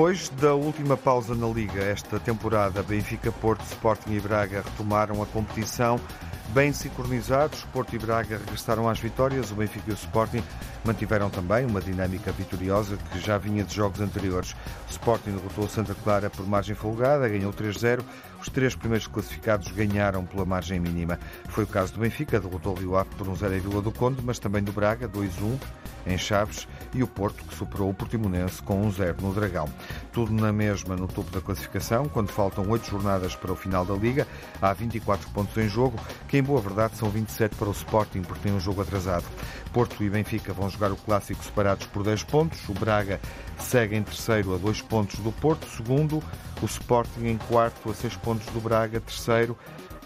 Depois da última pausa na Liga esta temporada, Benfica, Porto, Sporting e Braga retomaram a competição. Bem sincronizados, Porto e Braga regressaram às vitórias. O Benfica e o Sporting mantiveram também uma dinâmica vitoriosa que já vinha de jogos anteriores. O Sporting derrotou Santa Clara por margem folgada, ganhou 3-0. Os três primeiros classificados ganharam pela margem mínima. Foi o caso do Benfica, derrotou o Rio Ave por 1-0 em Vila do Conde, mas também do Braga, 2-1 em Chaves, e o Porto, que superou o Portimonense com 1-0 no Dragão. Tudo na mesma no topo da classificação, quando faltam oito jornadas para o final da Liga. Há 24 pontos em jogo, que em boa verdade são 27 para o Sporting, porque tem um jogo atrasado. Porto e Benfica vão jogar o clássico separados por 10 pontos. O Braga segue em terceiro a 2 pontos do Porto, segundo. O Sporting em quarto a 6 pontos do Braga, terceiro.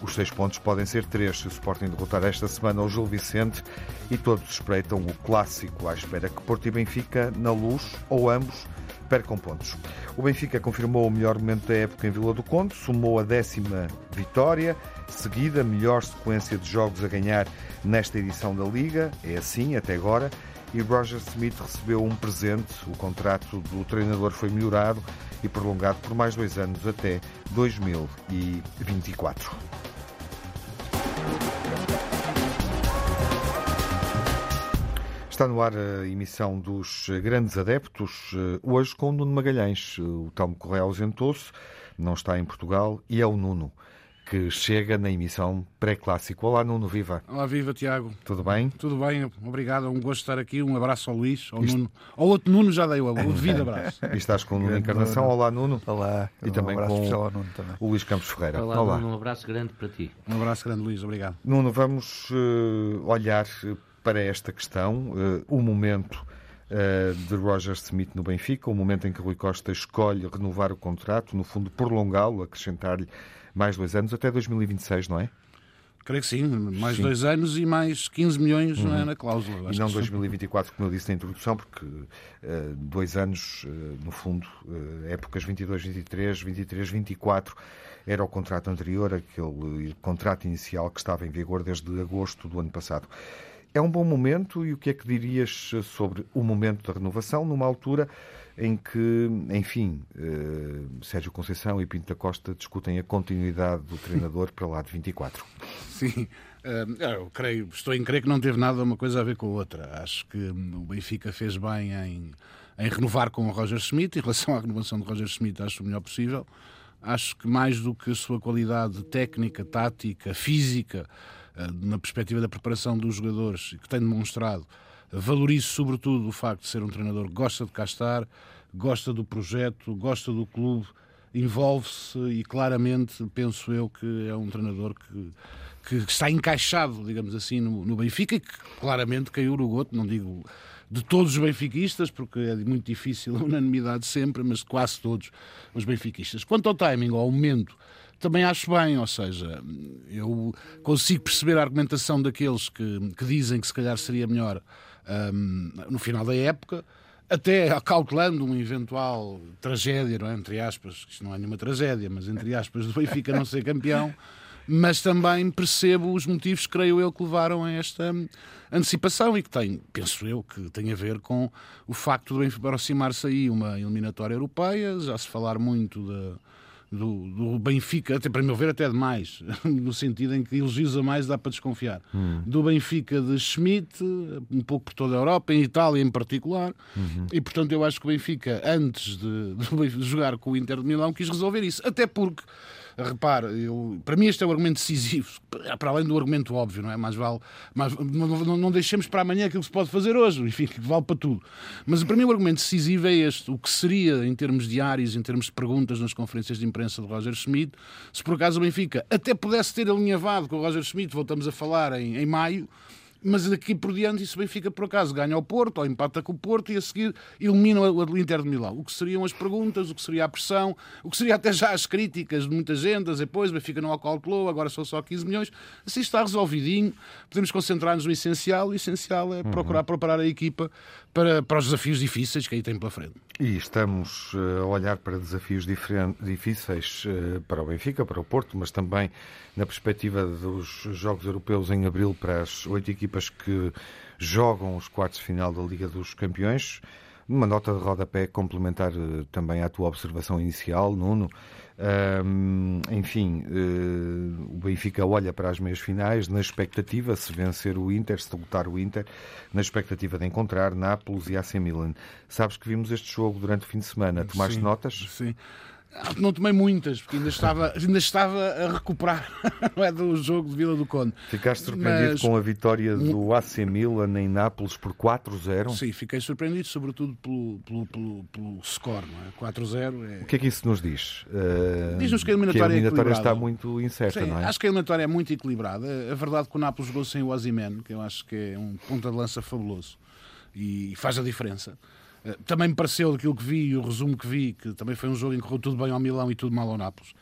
Os seis pontos podem ser três se o Sporting derrotar esta semana o Gil Vicente e todos espreitam o clássico à espera que Porto e Benfica, na luz, ou ambos, percam pontos. O Benfica confirmou o melhor momento da época em Vila do Conde, somou a décima vitória, seguida, melhor sequência de jogos a ganhar nesta edição da Liga, é assim até agora, e Roger Smith recebeu um presente. O contrato do treinador foi melhorado e prolongado por mais dois anos até 2024. Está no ar a emissão dos Grandes Adeptos, eh, hoje com o Nuno Magalhães. O Telmo Correia ausentou-se, não está em Portugal e é o Nuno que chega na emissão pré-clássico. Olá, Nuno, viva. Olá, viva, Tiago. Tudo bem? Tudo bem, obrigado. É um gosto estar aqui. Um abraço ao Luís, ao Isto... Nuno. Ao outro Nuno já dei o devido abraço. E estás com o Nuno Encarnação. Olá, Nuno. Olá. E um também com Nuno, também. o Luís Campos Ferreira. Olá, Olá, Nuno. Um abraço grande para ti. Um abraço grande, Luís. Obrigado. Nuno, vamos uh, olhar para esta questão, uh, o momento de Roger Smith no Benfica, o momento em que Rui Costa escolhe renovar o contrato, no fundo prolongá-lo, acrescentar-lhe mais dois anos até 2026, não é? Creio que sim, mais sim. dois anos e mais 15 milhões uhum. é, na cláusula. e não 2024, como eu disse na introdução, porque uh, dois anos, uh, no fundo, uh, épocas 22, 23, 23, 24, era o contrato anterior, aquele contrato inicial que estava em vigor desde agosto do ano passado. É um bom momento e o que é que dirias sobre o momento da renovação, numa altura em que, enfim, uh, Sérgio Conceição e Pinto da Costa discutem a continuidade do treinador para lá de 24? Sim, uh, eu creio, estou em crer que não teve nada uma coisa a ver com a outra. Acho que hum, o Benfica fez bem em, em renovar com o Roger Schmidt. Em relação à renovação de Roger Schmidt, acho o melhor possível. Acho que mais do que a sua qualidade técnica, tática, física, na perspectiva da preparação dos jogadores, que tem demonstrado, valorizo sobretudo o facto de ser um treinador que gosta de cá estar, gosta do projeto, gosta do clube, envolve-se e claramente penso eu que é um treinador que, que está encaixado, digamos assim, no, no Benfica e que claramente caiu no goto, não digo de todos os benfiquistas, porque é muito difícil a unanimidade sempre, mas quase todos os benfiquistas. Quanto ao timing, ao momento, também acho bem, ou seja, eu consigo perceber a argumentação daqueles que, que dizem que se calhar seria melhor um, no final da época, até cautelando uma eventual tragédia, não é? entre aspas, isto não é nenhuma tragédia, mas entre aspas, do Benfica não ser campeão, mas também percebo os motivos, creio eu, que levaram a esta antecipação e que tem, penso eu, que tem a ver com o facto de aproximar-se aí uma eliminatória europeia, já se falar muito de do, do, Benfica, até para meu ver, até demais, no sentido em que elogios a mais dá para desconfiar. Hum. Do Benfica de Schmidt, um pouco por toda a Europa, em Itália em particular, uhum. e portanto eu acho que o Benfica, antes de, de jogar com o Inter de Milão, quis resolver isso. Até porque repare, eu, para mim este é o argumento decisivo, para além do argumento óbvio, não é? Mais vale, não, não, não, deixemos para amanhã aquilo que se pode fazer hoje, enfim, que vale para tudo. Mas para mim o argumento decisivo é este, o que seria em termos diários, em termos de perguntas nas conferências de imprensa de Roger Schmidt, se por acaso o Benfica até pudesse ter alinhavado com o Roger Schmidt, voltamos a falar em, em maio, mas daqui por diante isso bem fica por acaso ganha o Porto, ou empata com o Porto e a seguir elimina o Inter de Milão. O que seriam as perguntas, o que seria a pressão, o que seria até já as críticas de muita gente, a depois, Benfica não acautelou, agora são só 15 milhões. Assim está resolvidinho, podemos concentrar-nos no essencial, o essencial é procurar uhum. preparar a equipa para, para os desafios difíceis que aí tem pela frente. E estamos eh, a olhar para desafios difíceis eh, para o Benfica, para o Porto, mas também na perspectiva dos Jogos Europeus em abril para as oito equipas que jogam os quartos de final da Liga dos Campeões. Uma nota de rodapé complementar uh, também à tua observação inicial, Nuno. Um, enfim, uh, o Benfica olha para as meias finais na expectativa, se vencer o Inter, se lutar o Inter, na expectativa de encontrar Nápoles e AC Milan. Sabes que vimos este jogo durante o fim de semana. Tomaste sim, notas? Sim. Não tomei muitas, porque ainda estava, ainda estava a recuperar não é, do jogo de Vila do Conde. Ficaste surpreendido Mas... com a vitória do AC Milan em Nápoles por 4-0? Sim, fiquei surpreendido, sobretudo pelo, pelo, pelo, pelo score. É? 4-0 é... O que é que isso nos diz? Uh... Diz-nos que a eliminatória, que a eliminatória é está muito incerta, Sim, não é? Acho que a eliminatória é muito equilibrada. A verdade é que o Nápoles jogou sem o Ozyman, que eu acho que é um ponta de lança fabuloso e faz a diferença. Eh, também me pareceu daquilo que vi e o resumo que vi, que também foi um jogo em que correu tudo bem ao Milão e tudo mal ao Nápoles.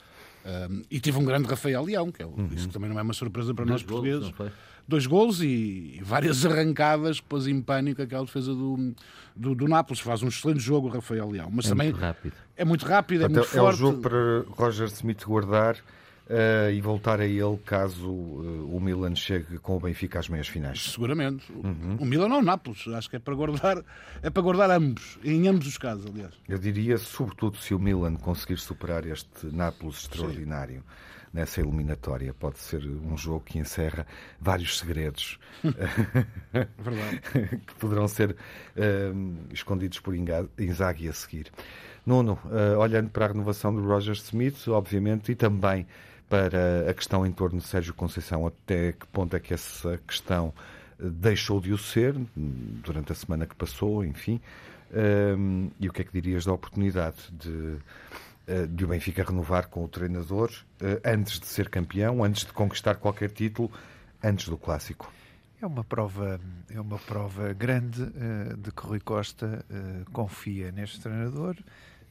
Um, eh, e tive um grande Rafael Leão, que é, uhum. isso também não é uma surpresa para Dois nós portugueses. Golos, Dois gols e várias arrancadas que pôs em pânico aquela defesa do, do, do Nápoles. Faz um excelente jogo o Rafael Leão. Mas é também muito rápido. É muito rápido, é muito forte. É o jogo para Roger Smith guardar Uh, e voltar a ele caso uh, o Milan chegue com o Benfica às meias finais. Seguramente. Uhum. O Milan não o Nápoles. Acho que é para guardar, é para guardar ambos, em ambos os casos, aliás. Eu diria, sobretudo, se o Milan conseguir superar este Nápoles extraordinário. Sim. Nessa eliminatória, pode ser um jogo que encerra vários segredos que poderão ser uh, escondidos por Inzaghi a seguir. Nuno, olhando para a renovação do Roger Smith, obviamente, e também para a questão em torno de Sérgio Conceição, até que ponto é que essa questão eh, deixou de o ser durante a semana que passou, enfim, um, e o que é que dirias da oportunidade de, eh, de o Benfica renovar com o treinador uh, antes de ser campeão, antes de conquistar qualquer título, antes do clássico? É uma prova, é uma prova grande de que Rui Costa confia neste treinador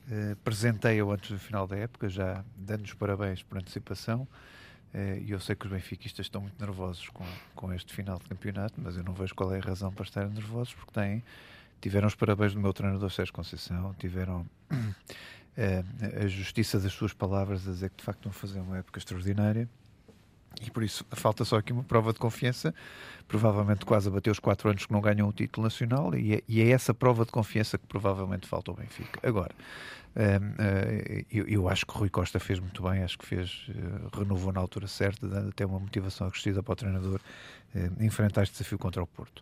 Uh, Presentei-o antes do final da época, já dando os parabéns por antecipação. Uh, e eu sei que os benfiquistas estão muito nervosos com, com este final de campeonato, mas eu não vejo qual é a razão para estarem nervosos, porque têm, tiveram os parabéns do meu treinador Sérgio Conceição, tiveram uh, a justiça das suas palavras a dizer que de facto vão fazer uma época extraordinária. E por isso falta só aqui uma prova de confiança. Provavelmente quase a bater os quatro anos que não ganham o título nacional, e é, e é essa prova de confiança que provavelmente falta ao Benfica. Agora, Uh, eu, eu, acho que o Rui Costa fez muito bem, acho que fez, uh, renovou na altura certa, dando até uma motivação acrescida para o treinador uh, enfrentar este desafio contra o Porto.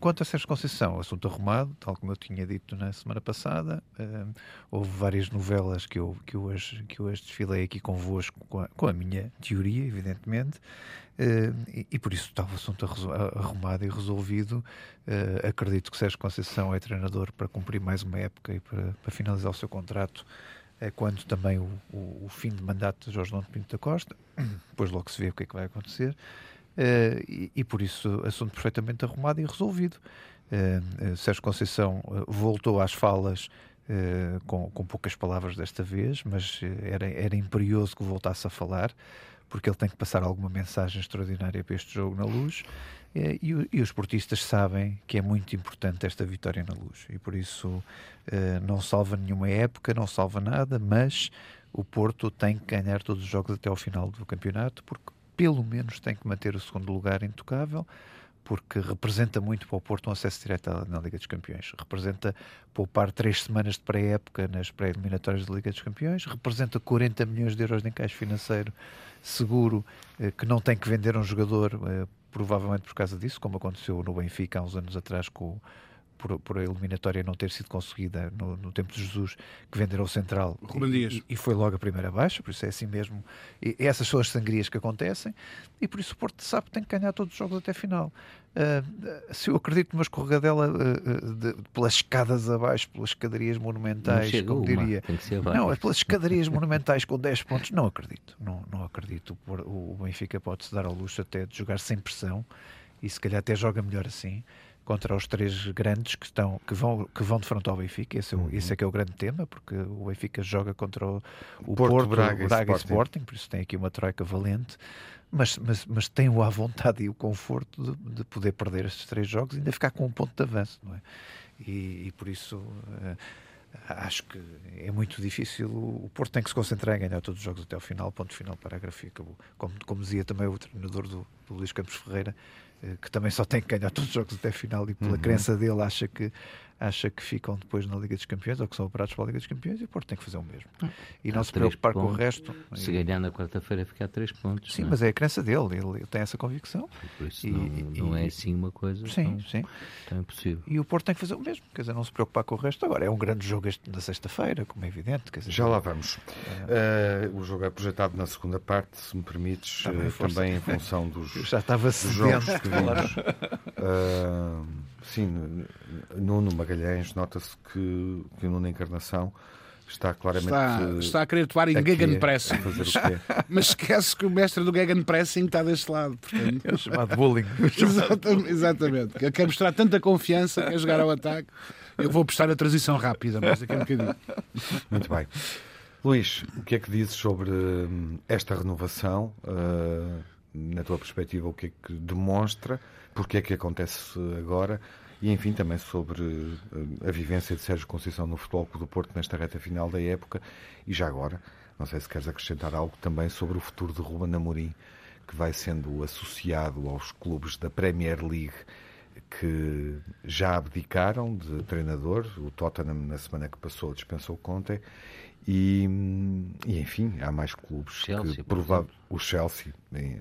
Quanto a Sérgio Conceição, assunto arrumado, tal como eu tinha dito na semana passada, houve várias novelas que eu, que, eu hoje, que eu hoje desfilei aqui convosco com a, com a minha teoria, evidentemente, e, e, por isso está o assunto arrumado e resolvido. Uh, acredito que Sérgio Conceição é treinador para cumprir mais uma época e para, para finalizar o seu contrato, uh, quando também o, o, o, fim de mandato de Jorge Londo Pinto da Costa. Depois logo se vê o que é que vai acontecer. E, e, por isso, assunto perfeitamente arrumado e resolvido. Sérgio Conceição voltou às falas. com, com poucas palavras desta vez, mas era, era imperioso que voltasse a falar porque ele tem que passar alguma mensagem extraordinária para este jogo na luz. E, e, os esportistas sabem que é muito importante esta vitória na luz e por isso eh, não salva nenhuma época, não salva nada, mas o Porto tem que ganhar todos os jogos até ao final do campeonato, porque pelo menos tem que manter o segundo lugar intocável porque representa muito para o Porto um acesso direto na Liga dos Campeões. Representa poupar três semanas de pré-época nas pré-eliminatórias da Liga dos Campeões, representa 40 milhões de euros de encaixe financeiro seguro, eh, que não tem que vender um jogador, eh, provavelmente por causa disso, como aconteceu no Benfica há uns anos atrás com por, por, a eliminatória não ter sido conseguida no, no tempo de Jesus, que venderam o Central e, e, foi logo a primeira baixa, por isso é assim mesmo. E, essas são as sangrias que acontecem, e por isso o Porto sabe que tem que ganhar todos os jogos até a final. Uh, se eu acredito numa escorregadela uh, de, pelas escadas abaixo, pelas escadarias monumentais, como uma, diria. Não, é pelas escadarias monumentais com 10 pontos, não acredito. Não, não acredito. O, o Benfica pode-se dar ao luxo até de jogar sem pressão e se calhar até joga melhor assim contra os três grandes que, estão, que, vão, que vão de frente ao Benfica. Esse, é uhum. esse é que é o grande tema, porque o Benfica joga contra o, o Porto, Porto, Braga, Braga e, Sporting. Por isso tem aqui uma troika valente. Mas, mas, mas tem a vontade e o conforto de, de, poder perder estes três jogos e ainda ficar com um ponto de avanço, não é? E, e por isso uh, acho que é muito difícil. O Porto tem que se concentrar em ganhar todos os jogos até ao final, ponto final, parágrafo e acabou. Como, como dizia também o treinador do, do Luís Campos Ferreira, que também só tem que ganhar todos os jogos até a final e pela uhum. crença dele acha que, acha que ficam depois na Liga dos Campeões ou que são operados para a Liga dos Campeões e o Porto tem que fazer o mesmo. E não se preocupar com o pontos. resto. Se E- ganhar na quarta-feira, fica a três pontos. Sim, não é? mas é a crença dele, ele, ele tem essa convicção. Por isso e- não, não é e- assim uma coisa Sim, tão, sim. tão impossível. E o Porto tem que fazer o mesmo, quer dizer, não se preocupar com o resto. Agora, é um grande jogo este na sexta-feira, como é evidente. Quer dizer, Já lá vamos. Eh, o jogo é projetado na segunda parte, se me permites, Tá bem, eh, também em função dos, já estava dos jogos que vimos. Ah, sim, Nuno Magalhães, nota-se que, que o Nuno Encarnação está claramente Está, eh, está a querer atuar em Gegenpressing. Mas esquece que o mestre do Gegenpressing está deste lado. Portanto, É chamado bullying. exatamente, exatamente. Que Quer mostrar tanta confiança, quer jogar ao ataque. Eu vou prestar a transição rápida, mas daqui a um bocadinho. Muito bem. Luís, o que é que dizes sobre hum, esta renovação? Ah, na tua perspectiva, o que é que demonstra? Porque é que acontece agora? E, enfim, também sobre eh, a vivência de Sérgio Conceição no Futebol Clube do Porto nesta reta final da época. E já agora, não sei se queres acrescentar algo também sobre o futuro de Ruben Amorim, que vai sendo associado aos clubes da Premier League que já abdicaram de treinador. O Tottenham, na semana que passou, dispensou o Conte. E, e, enfim, há mais clubes Chelsea, que provável o Chelsea também,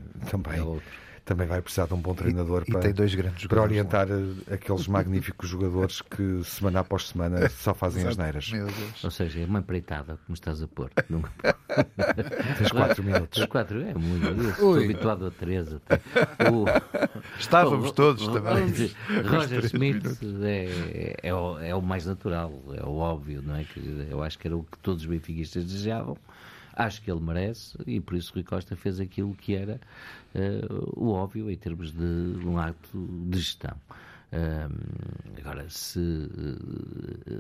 É outro. Também vai precisar de um bom treinador E para, tem dois grandes para orientar eh, aqueles magníficos jogadores que semana após semana só fazem as neiras. Ou seja, é uma empreitada, como estás a pôr. Nunca... Tens quatro minutos. Os quatro, é muito. Eu estou habituado a três. Até. O... Estávamos o- todos o- também. Roger Smith é, é, o, é o mais natural, é o óbvio, não é? Que eu acho que era o que todos os benfiquistas desejavam. Acho que ele merece e por isso Rui Costa fez aquilo que era eh, o óbvio em termos de um ato de gestão. Ahm, agora, se eh,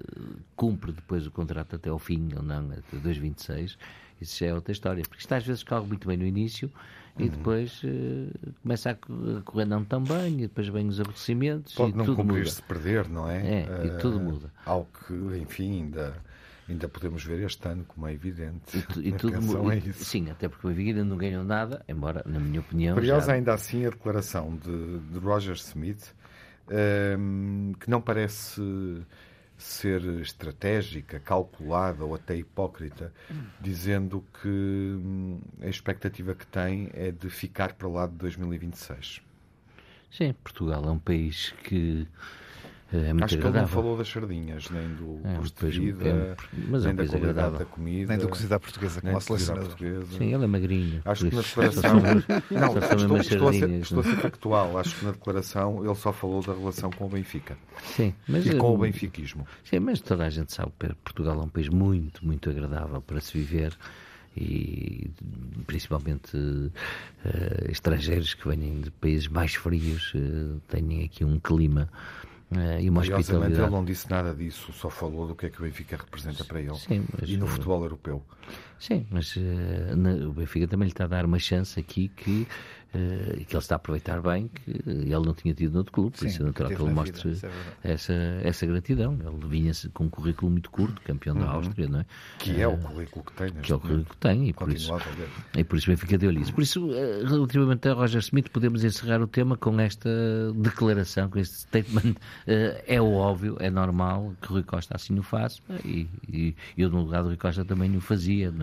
cumpre depois o contrato até ao fim ou não, até 2026, isso já é outra história. Porque isto às vezes corre muito bem no início e depois eh, começa a co- a correr não tão bem, e depois vêm os aborrecimentos Pode e não tudo muda. cumprir se perder, não é? É, e tudo muda. Algo que, enfim, ainda, ainda podemos ver este ano, como é evidente. E, tu- e A tudo é isso. Sim, até porque o ainda não ganhou nada, embora, na minha opinião. Curiosa já- ainda assim a declaração de, de Roger Smith, ehm, que não parece ser estratégica, calculada ou até hipócrita, dizendo que hum, a expectativa que tem é de ficar para lá de 2026. Sim, Portugal é um país que é muito Acho que ele não agradável. falou das sardinhas, nem do É custo de vida, é mas é um nem da país qualidade agradável. da comida, Nem do cozido à portuguesa, nem como da a cozida selecionador. portuguesa. Sim, ele é magrinho. Acho que na declaração. só são- Não, estou, estou a ser, sardinhas, estou a não é? ser factual. Acho que na declaração ele só falou da relação com o Benfica Sim, mas, e com o eh, benfiquismo. Sim, mas toda a gente sabe que Portugal é um país muito, muito agradável para se viver e principalmente eh, estrangeiros que venham de países mais frios eh, têm aqui um clima e uma Curiosamente, ele hospitalidade. não disse nada disso, só falou do que é que o Benfica representa para ele. Sim, mas, E no eh, futebol europeu. Sim, mas eh, na- o Benfica também lhe está a dar uma chance aqui que, eh, que ele está a aproveitar bem, que ele não tinha tido noutro clube, por Sim, isso é natural que ele mostre vida, essa, essa gratidão. Ele vinha com um currículo muito curto, campeão da Áustria, não é? Que é o currículo que tem. Que é o currículo que tem, e por isso, e por isso o Benfica deu-lhe isso. Por isso, eh, relativamente a Roger Smith, podemos encerrar o tema com esta declaração, com este statement. Eh, É o óbvio, é normal que Rui Costa assim o faça e, e eu, no lugar do Rui Costa, também o fazia, não é?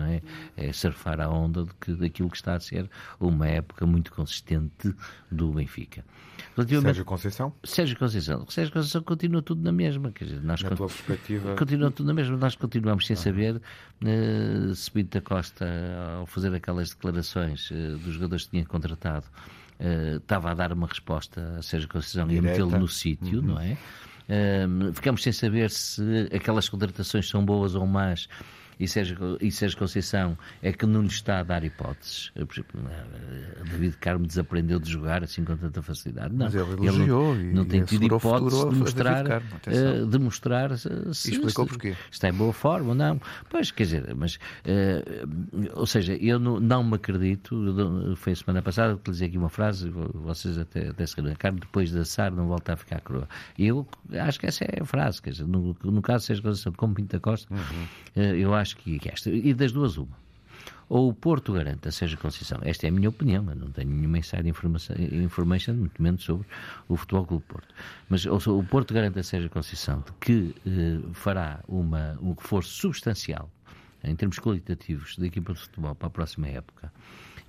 É surfar a onda que, daquilo que está a ser uma época muito consistente do Benfica. Relativamente Sérgio Conceição, Sérgio Conceição. Sérgio Conceição continua tudo na mesma. Quer dizer, nós na tua perspectiva, Continua tudo na mesma. Nós continuamos sem saber eh, se Pinto da Costa, ao fazer aquelas declarações eh, dos jogadores que tinha contratado, eh, estava a dar uma resposta a Sérgio Conceição e a Direta. metê-lo no sítio, não é? Ficamos sem saber se aquelas contratações são boas ou más. E Sérgio, e Sérgio Conceição é que não lhe está a dar hipóteses. Eh, Por exemplo, eh, David Carmo desaprendeu de jogar assim com tanta facilidade. Não, Mas ele não- elogiou e- não, tem e tido assegurou o hipótese futuro de mostrar, Carmo, eh, de mostrar se, E explicou porquê. está em boa forma ou não. Pois, quer dizer, mas, eh, ou seja, eu não, não me acredito, eu foi a semana passada que dizia aqui uma frase, vocês até, até se carne depois de assar não volta a ficar crua. E eu acho que essa é a frase, quer dizer, no, no caso de Sérgio Conceição como Pinta Costa, Uhum. eh, eu acho que é esta. E das duas, uma. ou o Porto garanta a Sérgio Conceição. Esta é a minha opinião, eu não tenho nenhuma inside information, information muito menos sobre o Futebol Clube Porto. Mas ou, o Porto garante a Sérgio Conceição que eh, fará uma, um reforço substancial em termos qualitativos da equipa de futebol para a próxima época.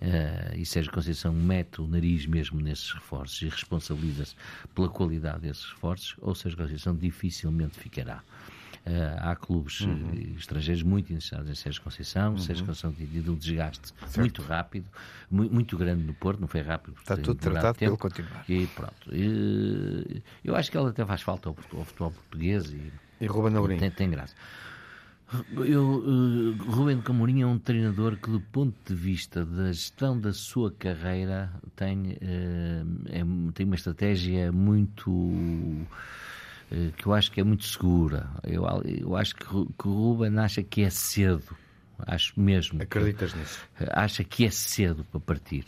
Uh, e Sérgio Conceição mete o nariz mesmo nesses reforços e responsabiliza-se pela qualidade desses reforços, ou Sérgio Conceição dificilmente ficará. Uh, há clubes uhum. Eh, estrangeiros muito interessados em Sérgio Conceição. Uhum. Sérgio Conceição tem tido um desgaste certo. muito rápido, muito, grande no Porto, não foi rápido. Está tudo tratado pelo continuar. E pronto. E, eu acho que ela até faz falta ao, ao futebol português e, e Ruben Amorim. Tem, tem graça. Eu, uh, Rubén Camorim é um treinador que, do ponto de vista da gestão da sua carreira, tem, uh, é, tem uma estratégia muito. Uh, que eu acho que é muito segura. Eu, eu acho que, que o Ruben acha que é cedo. Acho mesmo. Acreditas nisso? Acha que é cedo para partir.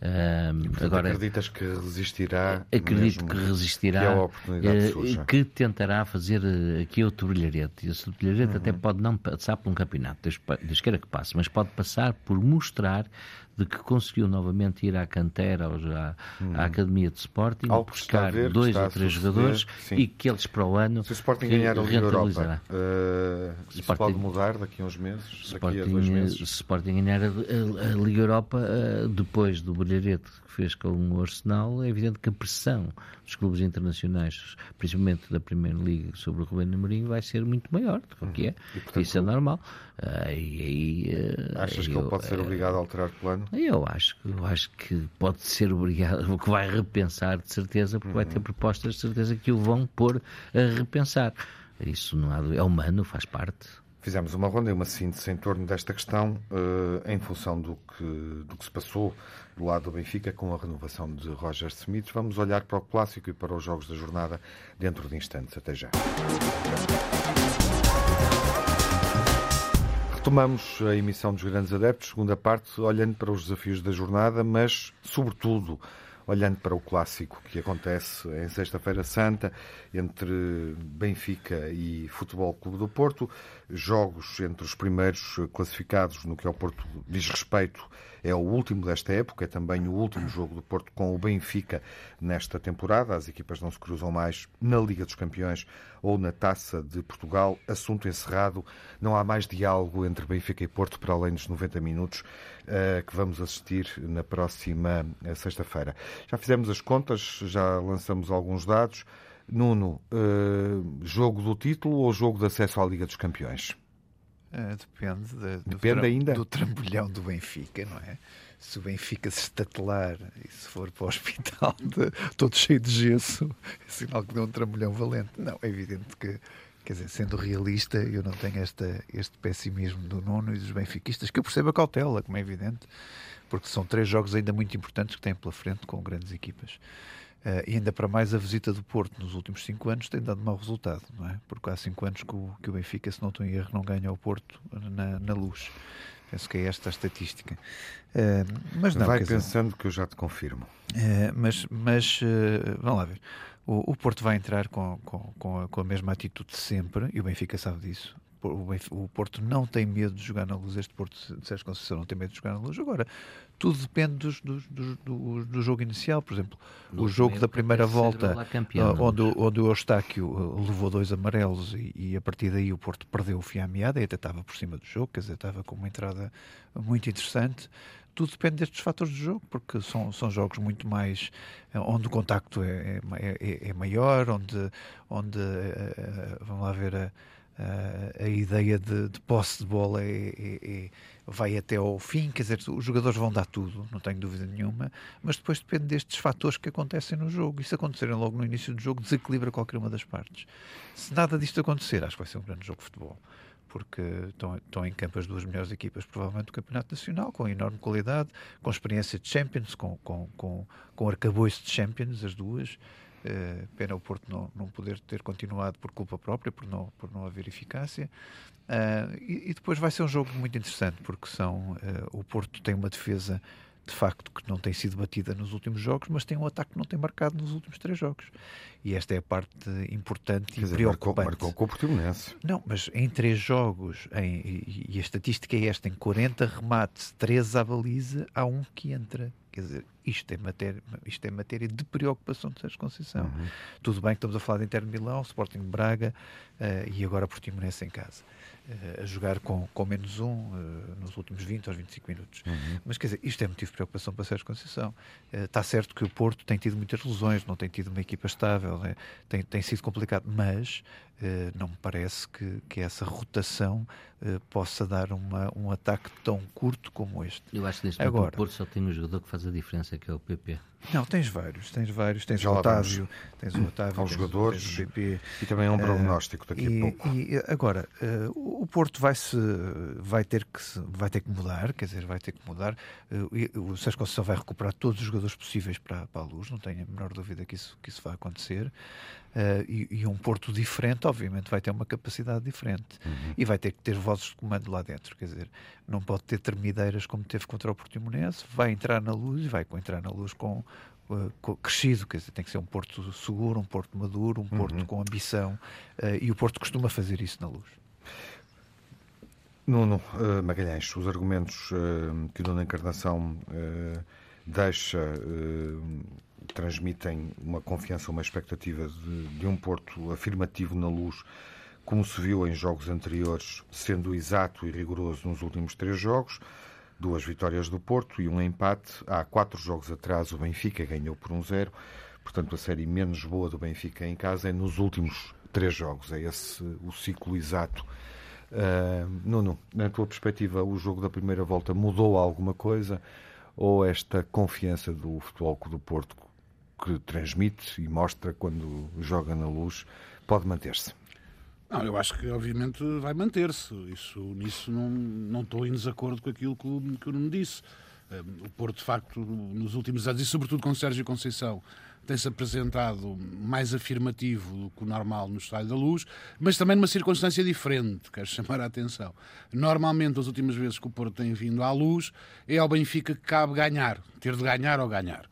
Portanto, agora, acreditas que resistirá? Acredito que resistirá. Que, é oportunidade uh, que tentará fazer uh, aqui outro brilharete. Esse brilharete uhum. até pode não passar por um campeonato, Deus queira que passe, mas pode passar por mostrar de que conseguiu novamente ir à cantera, ou já hum. à Academia de Sporting, Algo buscar ver, dois ou três jogadores sim. e que eles para o ano. Se o Sporting ganhar a Liga Europa, uh, isso Sporting, pode mudar daqui a uns meses? Sporting, daqui a dois meses? Se o Sporting ganhar a, a, a Liga Europa, uh, depois do que fez com o Arsenal, é evidente que a pressão dos clubes internacionais, principalmente da Primeira Liga, sobre o Rubén Amorim, vai ser muito maior do que é. E, portanto, isso é normal. Uh, e, uh, Achas que ele pode ser obrigado a alterar o plano? Eu acho, eu acho que pode ser obrigado, que vai repensar de certeza, porque uhum. vai ter uhum. propostas de certeza que o vão pôr a repensar. Isso não há, é humano, faz parte. Fizemos uma ronda e uma síntese em torno desta questão, uh, em função do que, do que se passou do lado do Benfica com a renovação de Roger Smith. Vamos olhar para o clássico e para os jogos da jornada dentro de instantes. Até já. Retomamos a emissão dos Grandes Adeptos, segunda parte, olhando para os desafios da jornada, mas, sobretudo, olhando para o clássico que acontece em Sexta-feira Santa entre Benfica e Futebol Clube do Porto, jogos entre os primeiros classificados no que ao Porto diz respeito é o último desta época, é também o último jogo do Porto com o Benfica nesta temporada. As equipas não se cruzam mais na Liga dos Campeões ou na Taça de Portugal. Assunto encerrado. Não há mais diálogo entre Benfica e Porto para além dos 90 minutos uh, que vamos assistir na próxima uh, sexta-feira. Já fizemos as contas, já lançamos alguns dados. Nuno, uh, jogo do título ou jogo de acesso à Liga dos Campeões? Uh, depende, de, do, depende ainda. do trambolhão do Benfica, não é? Se o Benfica se estatelar e se for para o hospital de, todo cheio de gesso, é sinal que deu um trambolhão valente. Não, é evidente que, quer dizer, sendo realista, eu não tenho esta, este pessimismo do nono e dos benfiquistas, que eu percebo a cautela, como é evidente, porque são três jogos ainda muito importantes que têm pela frente com grandes equipas. Uh, e ainda para mais a visita do Porto nos últimos cinco anos tem dado mau resultado, não é? Porque há cinco anos que o, que o Benfica, se não estou em erro, não ganha o Porto na, na luz. Penso que é esta a estatística. Uh, mas não, Vai pensando dizer, que eu já te confirmo. Uh, mas, mas vamos lá ver. O, o Porto vai entrar com, com, com, a, com a mesma atitude de sempre, e o Benfica sabe disso o Porto não tem medo de jogar na luz, este Porto de Sérgio Conceição não tem medo de jogar na luz. Agora, tudo depende dos, dos, do, do, jogo inicial, por exemplo, no o jogo da primeira volta, campeão, onde, onde o Eustáquio uh, levou dois amarelos e, e, a partir daí o Porto perdeu o fio à meada e até estava por cima do jogo, quer dizer, estava com uma entrada muito interessante. Tudo depende destes fatores do jogo, porque são, são jogos muito mais uh, onde o contacto é, é, é, é maior, onde, onde vamos lá ver a, Uh, a ideia de, de, posse de bola é, é, é, vai até ao fim, quer dizer, os jogadores vão dar tudo, não tenho dúvida nenhuma, mas depois depende destes fatores que acontecem no jogo. E se acontecerem logo no início do jogo, desequilibra qualquer uma das partes. Se nada disto acontecer, acho que vai ser um grande jogo de futebol, porque estão, em campo as duas melhores equipas, provavelmente, do Campeonato Nacional, com enorme qualidade, com experiência de Champions, com, com, com, com arcabouço de Champions, as duas. Uh, pena o Porto não, não poder ter continuado por culpa própria, por não, por não haver eficácia. Uh, e, e, depois vai ser um jogo muito interessante, porque são, uh, o Porto tem uma defesa de facto, que não tem sido batida nos últimos jogos, mas tem um ataque que não tem marcado nos últimos três jogos. E esta é a parte importante Quer e dizer, preocupante. Marcou, marcou com o Portimonense. Não, mas em três jogos, em, e, e a estatística é esta, em 40 remates, 13 à baliza, há um que entra. Quer dizer, isto é matéria, isto é matéria de preocupação de Sérgio Conceição. Uhum. Tudo bem que estamos a falar de Inter de Milão, Sporting Braga uh, e agora Portimonense em casa. Uh, a jogar com, com menos um uh, nos últimos 20 ou 25 minutos. Uhum. Mas quer dizer, isto é motivo de preocupação para Sérgio Conceição. está certo que o Porto tem tido muitas lesões, não tem tido uma equipa estável, né? tem, tem sido complicado, mas não me parece que, que essa rotação possa dar uma, um ataque tão curto como este. Eu acho que neste Agora, momento o Porto só tem um jogador que faz a diferença, que é o PP. Não, tens vários, tens vários, tens Já o Otávio, tens o Otávio, aos jogadores o PP, e também é um prognóstico daqui e, a pouco. E agora, uh, o Porto vai se vai ter que se, vai ter que mudar, quer dizer, vai ter que mudar. Uh, o Sérgio Conceição vai recuperar todos os jogadores possíveis para, para a luz, não tenho a menor dúvida que isso que isso vai acontecer. Uh, e, e, um Porto diferente, obviamente, vai ter uma capacidade diferente uhum. e vai ter que ter vozes de comando lá dentro. Quer dizer, não pode ter termideiras como teve contra o Portimonense, vai entrar na luz e vai entrar na luz com, uh, crescido, quer dizer, tem que ser um Porto seguro, um Porto maduro, um Porto uhum. com ambição uh, e o Porto costuma fazer isso na luz. Nuno Magalhães, os argumentos que o Nuno Encarnação deixa transmitem uma confiança, uma expectativa de, de, um Porto afirmativo na luz, como se viu em jogos anteriores, sendo exato e rigoroso nos últimos três jogos. Duas vitórias do Porto e um empate. Há quatro jogos atrás, o Benfica ganhou por um zero. Portanto, a série menos boa do Benfica em casa é nos últimos três jogos. É esse o ciclo exato. Uh, Nuno, na tua perspectiva, o jogo da primeira volta mudou alguma coisa? Ou esta confiança do Futebol do Porto que transmite e mostra quando joga na luz pode manter-se? Não, eu acho que obviamente vai manter-se. Isso, nisso não, não estou em desacordo com aquilo que o, que o Nuno disse. O Porto, de facto, nos últimos anos, e sobretudo com Sérgio Conceição, tem-se apresentado mais afirmativo do que o normal no Estádio da Luz, mas também numa circunstância diferente, quero chamar a atenção. Normalmente, as últimas vezes que o Porto tem vindo à luz, é ao Benfica que cabe ganhar, ter de ganhar ou ganhar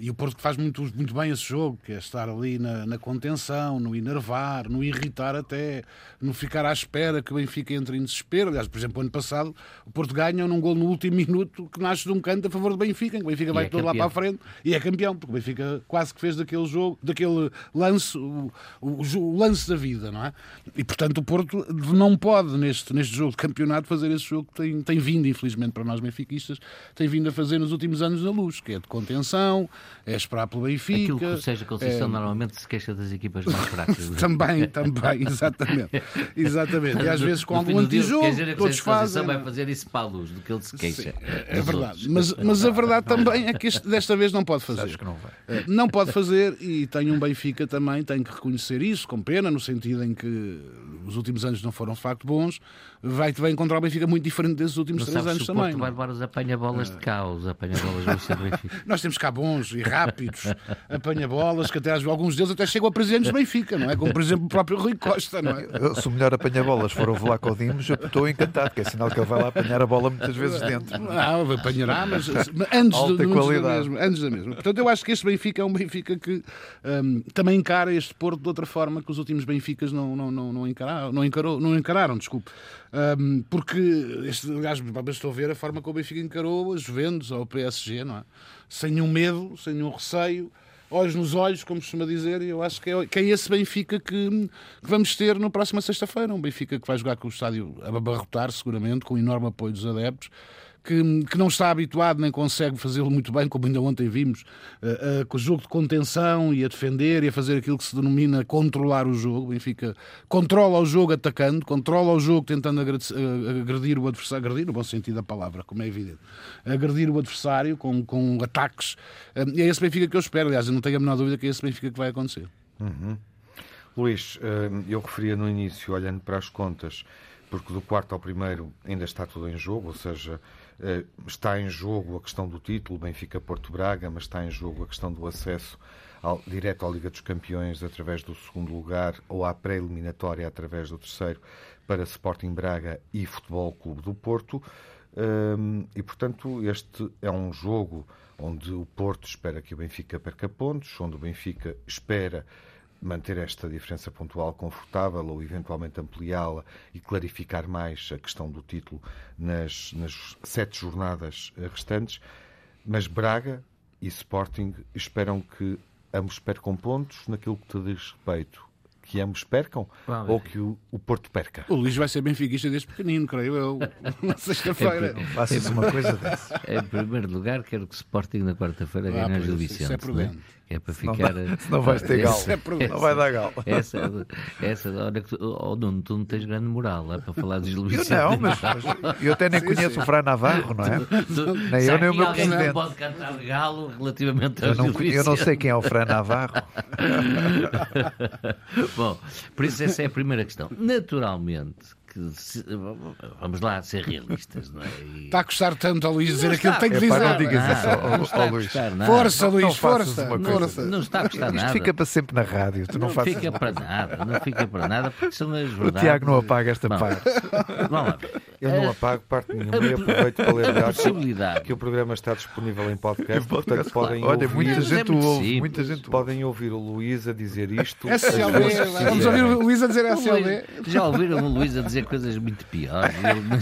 e o Porto que faz muito, muito bem esse jogo, que é estar ali na, na, contenção, no enervar, no irritar até, no ficar à espera que o Benfica entre em desespero. Aliás, por exemplo, ano passado o Porto ganha num gol no último minuto que nasce de um canto a favor do Benfica, que o Benfica e vai é todo campeão. lá para a frente e é campeão, porque o Benfica quase que fez daquele jogo, daquele lance, o, o, o lance da vida, não é? E portanto o Porto não pode neste, neste jogo de campeonato fazer esse jogo que tem, tem vindo, infelizmente para nós benfiquistas, tem vindo a fazer nos últimos anos na luz, que é de contenção Conceição, é esperar pelo Benfica. Aquilo que o Sérgio Conceição é... normalmente se queixa das equipas mais fracas. também, também, exatamente. exatamente. E às vezes com algum antijogo, quer dizer, todos fazem. vai fazer isso para a luz do que ele se queixa. Sim, é, é verdade. Mas, mas a verdade também é que este, desta vez não pode fazer. Acho que não vai. Eh, não pode fazer e tem um Benfica também, tem que reconhecer isso, com pena, no sentido em que os últimos anos não foram de facto bons, vai, vai encontrar o Benfica muito diferente desses últimos não três anos também. vai levar os apanha-bolas de caos, apanha-bolas do Benfica. Nós temos cá bons e rápidos apanha-bolas, que até alguns deles até chegam a presidentes do Benfica, não é? Como por exemplo o próprio Rui Costa, não é? Se o melhor apanha-bolas for o Vlaco Dimos, eu estou encantado, que é sinal que ele vai lá apanhar a bola muitas vezes dentro. Não, apanhará, mas, mas antes, Alta do, qualidade. Da mesma, antes da mesma. Portanto, eu acho que este Benfica é um Benfica que um, também encara este Porto de outra forma que os últimos Benficas não, não, não, não, encararam, não, encarou, não encararam, desculpe. Um, porque, este, aliás, estou a ver a forma como o Benfica encarou as Juventus ou o PSG, não é? Sem nenhum medo, sem nenhum receio, olhos nos olhos, como costuma dizer, e eu acho que é, que é esse Benfica que, que, vamos ter na próxima sexta-feira. Um Benfica que vai jogar com o estádio a abarrotar, seguramente, com enorme apoio dos adeptos que, que não está habituado nem consegue fazê-lo muito bem, como ainda ontem vimos, uh, uh, com o jogo de contenção e a defender e a fazer aquilo que se denomina controlar o jogo. O Benfica controla o jogo atacando, controla o jogo tentando uh, agredir o adversário, agredir no bom sentido da palavra, como é evidente, agredir o adversário com, com ataques. e é esse Benfica que eu espero. Aliás, eu não tenho a menor dúvida que é esse Benfica que vai acontecer. Uhum. Luís, eu referia no início, olhando para as contas, porque do quarto ao primeiro ainda está tudo em jogo, ou seja, eh, está em jogo a questão do título, Benfica-Porto Braga, mas está em jogo a questão do acesso ao, direto à Liga dos Campeões através do segundo lugar ou à pré-eliminatória através do terceiro para Sporting Braga e Futebol Clube do Porto. Um, e, portanto, este é um jogo onde o Porto espera que o Benfica perca pontos, onde o Benfica espera manter esta diferença pontual confortável ou eventualmente ampliá-la e clarificar mais a questão do título nas, nas sete jornadas restantes. Mas Braga e Sporting esperam que ambos percam pontos naquilo que te diz respeito que ambos percam vale. ou que o, o, Porto perca? O Luís vai ser benfiquista desde pequenino, creio eu, na sexta-feira. É, Faças uma coisa dessa. Em primeiro lugar, quero que o Sporting na quarta-feira ah, ganhe Gil Vicente. Isso é né? É para ficar. Não vais ter galo. É não vai dar galo. Essa, essa hora que tu, oh, Nuno, tu não tens grande moral é para falar de Gil Vicente. Eu não, mas, mas eu até nem sim, conheço sim. o Fran Navarro, não é? nem eu, nem o meu presidente. pode cantar galo relativamente eu não. Eu não sei quem é o Fran Navarro. Bom, por isso essa é a primeira questão. Naturalmente, que se, vamos lá ser realistas, não é? E... Está a custar tanto ao Luís dizer aquilo que tem que dizer. não digas isso ao, ao, Luís. Força, Luís, força. força. Não está a custar nada. Isto fica para sempre na rádio. Tu não, não fica para nada, não fica para nada, porque são as verdades. O Tiago não apaga esta Bom, parte. Vamos lá. Eu não apago parte nenhuma e aproveito para lembrar que, que o programa está disponível em podcast, portanto podem Olha, ouvir. muita gente ouve, muita gente Podem ouvir o Luís a dizer isto. SLB, vamos ouvir o Luís a dizer SLB. Já ouviram o Luís a dizer coisas muito piores ele, não,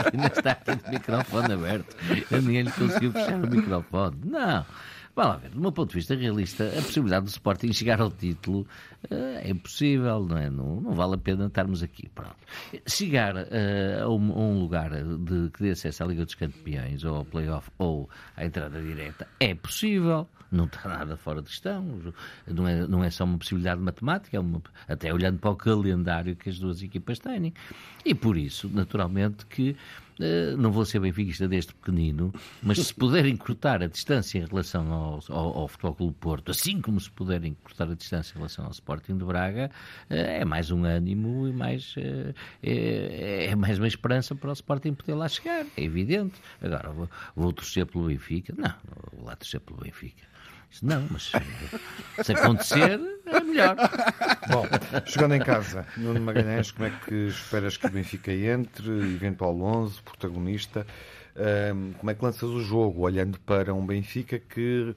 ele ainda está aqui de microfone aberto. Ninguém lhe conseguiu fechar o microfone. Não. Vamos lá ver, do meu ponto de vista realista, a possibilidade do Sporting chegar ao título uh, é impossível, não é? Não, não, vale a pena estarmos aqui. Pronto. Chegar uh, a, um, a, um, lugar de, que dê acesso à Liga dos Campeões, ou ao Playoff, ou à entrada direta, é possível. Não está nada fora de questão. Não é, não é só uma possibilidade matemática, é uma, até olhando para o calendário que as duas equipas têm. E por isso, naturalmente, que não vou ser benfiquista desde pequenino, mas se puder encurtar a distância em relação ao, ao, ao Futebol Clube Porto, assim como se puder encurtar a distância em relação ao Sporting de Braga, uh, é mais um ânimo e mais, uh, é, é, mais uma esperança para o Sporting poder lá chegar, é evidente. Agora, vou, vou torcer pelo Benfica? Não, lá torcer pelo Benfica. Não, mas se acontecer, é melhor. Bom, chegando em casa, Nuno Magalhães, como é que esperas que o Benfica entre, eventual 11, protagonista? Um, como é que lanças o jogo, olhando para um Benfica que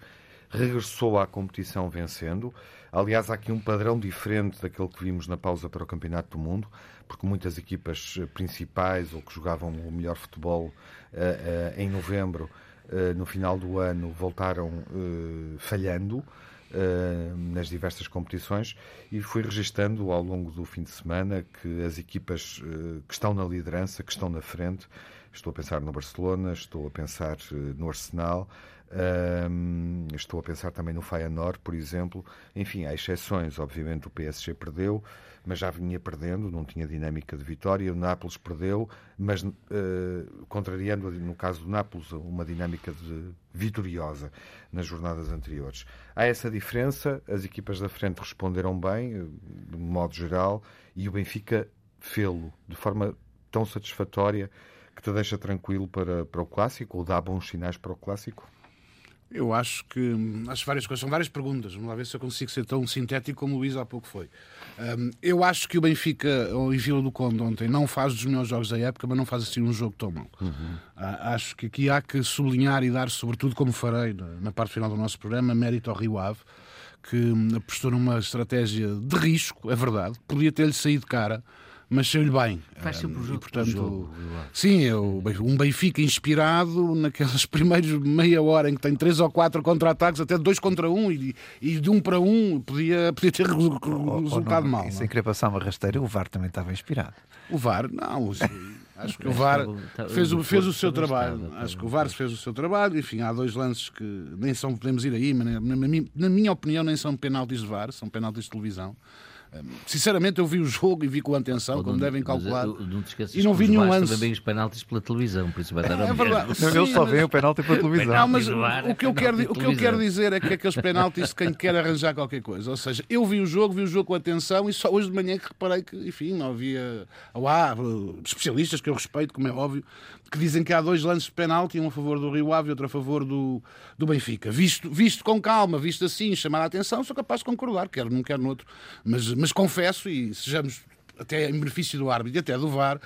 regressou à competição vencendo? Aliás, há aqui um padrão diferente daquele que vimos na pausa para o Campeonato do Mundo, porque muitas equipas principais ou que jogavam o melhor futebol uh, uh, em novembro no final do ano voltaram eh, falhando eh, nas diversas competições e fui registando ao longo do fim de semana que as equipas que estão na liderança, que estão na frente, estou a pensar no Barcelona, estou a pensar no Arsenal, estou a pensar também no Feyenoord, por exemplo. Enfim, há exceções. Obviamente o PSG perdeu, mas já vinha perdendo, não tinha dinâmica de vitória. O Nápoles perdeu, mas uh, contrariando, no caso do Nápoles, uma dinâmica de vitoriosa nas jornadas anteriores. Há essa diferença, as equipas da frente responderam bem, eh, de modo geral, e o Benfica fê-lo de forma tão satisfatória que te deixa tranquilo para, para o clássico, ou dá bons sinais para o clássico? Eu acho que. Acho várias coisas. São várias perguntas. Vamos lá ver se eu consigo ser tão sintético como o Luís há pouco foi. Um, eu acho que o Benfica, em Vila do Conde ontem, não faz dos melhores jogos da época, mas não faz assim um jogo tão mau. Uhum. Uh, acho que aqui há que sublinhar e dar, sobretudo, como farei na parte final do nosso programa, mérito ao Rio Ave, que apostou numa estratégia de risco, é verdade. Podia ter-lhe saído cara mas saiu-lhe bem. Faz jogo. E, portanto, jogo, sim, eu, um Benfica inspirado naquelas primeiras meia hora em que tem três ou quatro contra-ataques, até dois contra um, e, e, de um para um podia, podia ter resultado oh, mal. Sem querer passar uma rasteira, o VAR também estava inspirado. O VAR, não. Acho que o VAR fez o, fez o seu trabalho. Acho que o VAR fez o seu trabalho. Enfim, há dois lances que nem são, podemos ir aí, mas na, na, na minha opinião nem são penaltis de VAR, são penaltis de televisão. Sinceramente, eu vi o jogo e vi com atenção, como não, devem calcular. Mas, não te e não vi nenhum lance. também os penaltis pela televisão, por isso vai dar é, é verdade. Só veem o penalti pela televisão. Não, mas o, que eu quero, o que eu quero dizer é que aqueles penaltis de quem quer arranjar qualquer coisa. Ou seja, eu vi o jogo, vi o jogo com atenção e só hoje de manhã que reparei que, enfim, não havia. Há especialistas que eu respeito, como é óbvio, que dizem que há dois lances de penalti, um a favor do Rio Ave e outro a favor do, do Benfica. Visto, visto com calma, visto assim, chamar a atenção, sou capaz de concordar, quer num, quer no outro. Mas, mas confesso, e sejamos até em benefício do árbitro e até do VAR,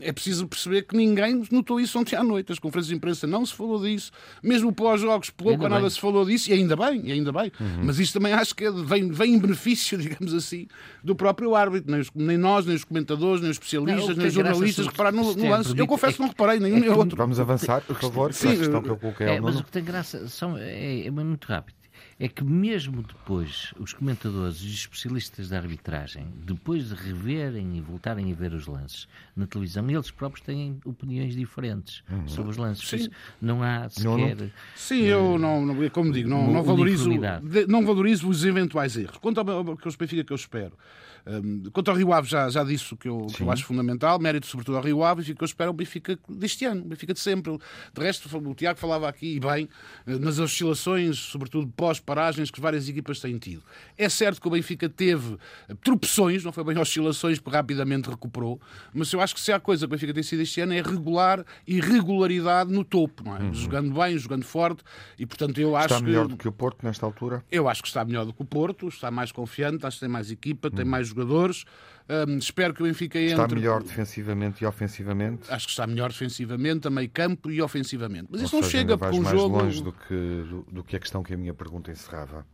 é preciso perceber que ninguém notou isso ontem à noite. As conferências de imprensa não se falou disso, mesmo pós-jogos, pouco ou nada se falou disso, e ainda bem, e ainda bem. Uhum. Mas isso também acho que vem, vem em benefício, digamos assim, do próprio árbitro. Nem, os, nem nós, nem os comentadores, nem os especialistas, não, nem os jornalistas repararam no, no lance. Eu confesso que não reparei nenhum é nem outro. Vamos avançar, por favor, Sim, a questão que eu coloquei é, Mas o que tem graça são, é, é muito rápido é que mesmo depois os comentadores e os especialistas da arbitragem, depois de reverem e voltarem a ver os lances na televisão, eles próprios têm opiniões diferentes uhum. sobre os lances. Sim. Não há sequer. Não, não. Sim, eu não, não, como digo, não, não, valorizo, não valorizo os eventuais erros. Quanto ao, ao Benfica que eu espero. Um, quanto ao Rio Ave, já, já disse o que eu, que eu acho fundamental, mérito sobretudo ao Rio Ave, e que eu espero o Benfica deste ano, o Benfica de sempre. De resto, o Tiago falava aqui, e bem, eh, nas oscilações, sobretudo pós-paragens, que várias equipas têm tido. É certo que o Benfica teve eh, tropeções, não foi bem oscilações, porque rapidamente recuperou, mas eu acho que se há coisa que o Benfica tem sido este ano é regular e regularidade no topo, não é? Uhum. Jogando bem, jogando forte, e portanto eu acho Está melhor que... do que o Porto nesta altura? Eu acho que está melhor do que o Porto, está mais confiante, acho que tem mais equipa, uhum. tem mais jogadores. Um, espero que o Benfica entre. Está melhor defensivamente e ofensivamente? Acho que está melhor defensivamente, a meio campo e ofensivamente. Mas isso Ou não seja, chega porque um mais jogo. longe do que, do, do, que a questão que a minha pergunta encerrava.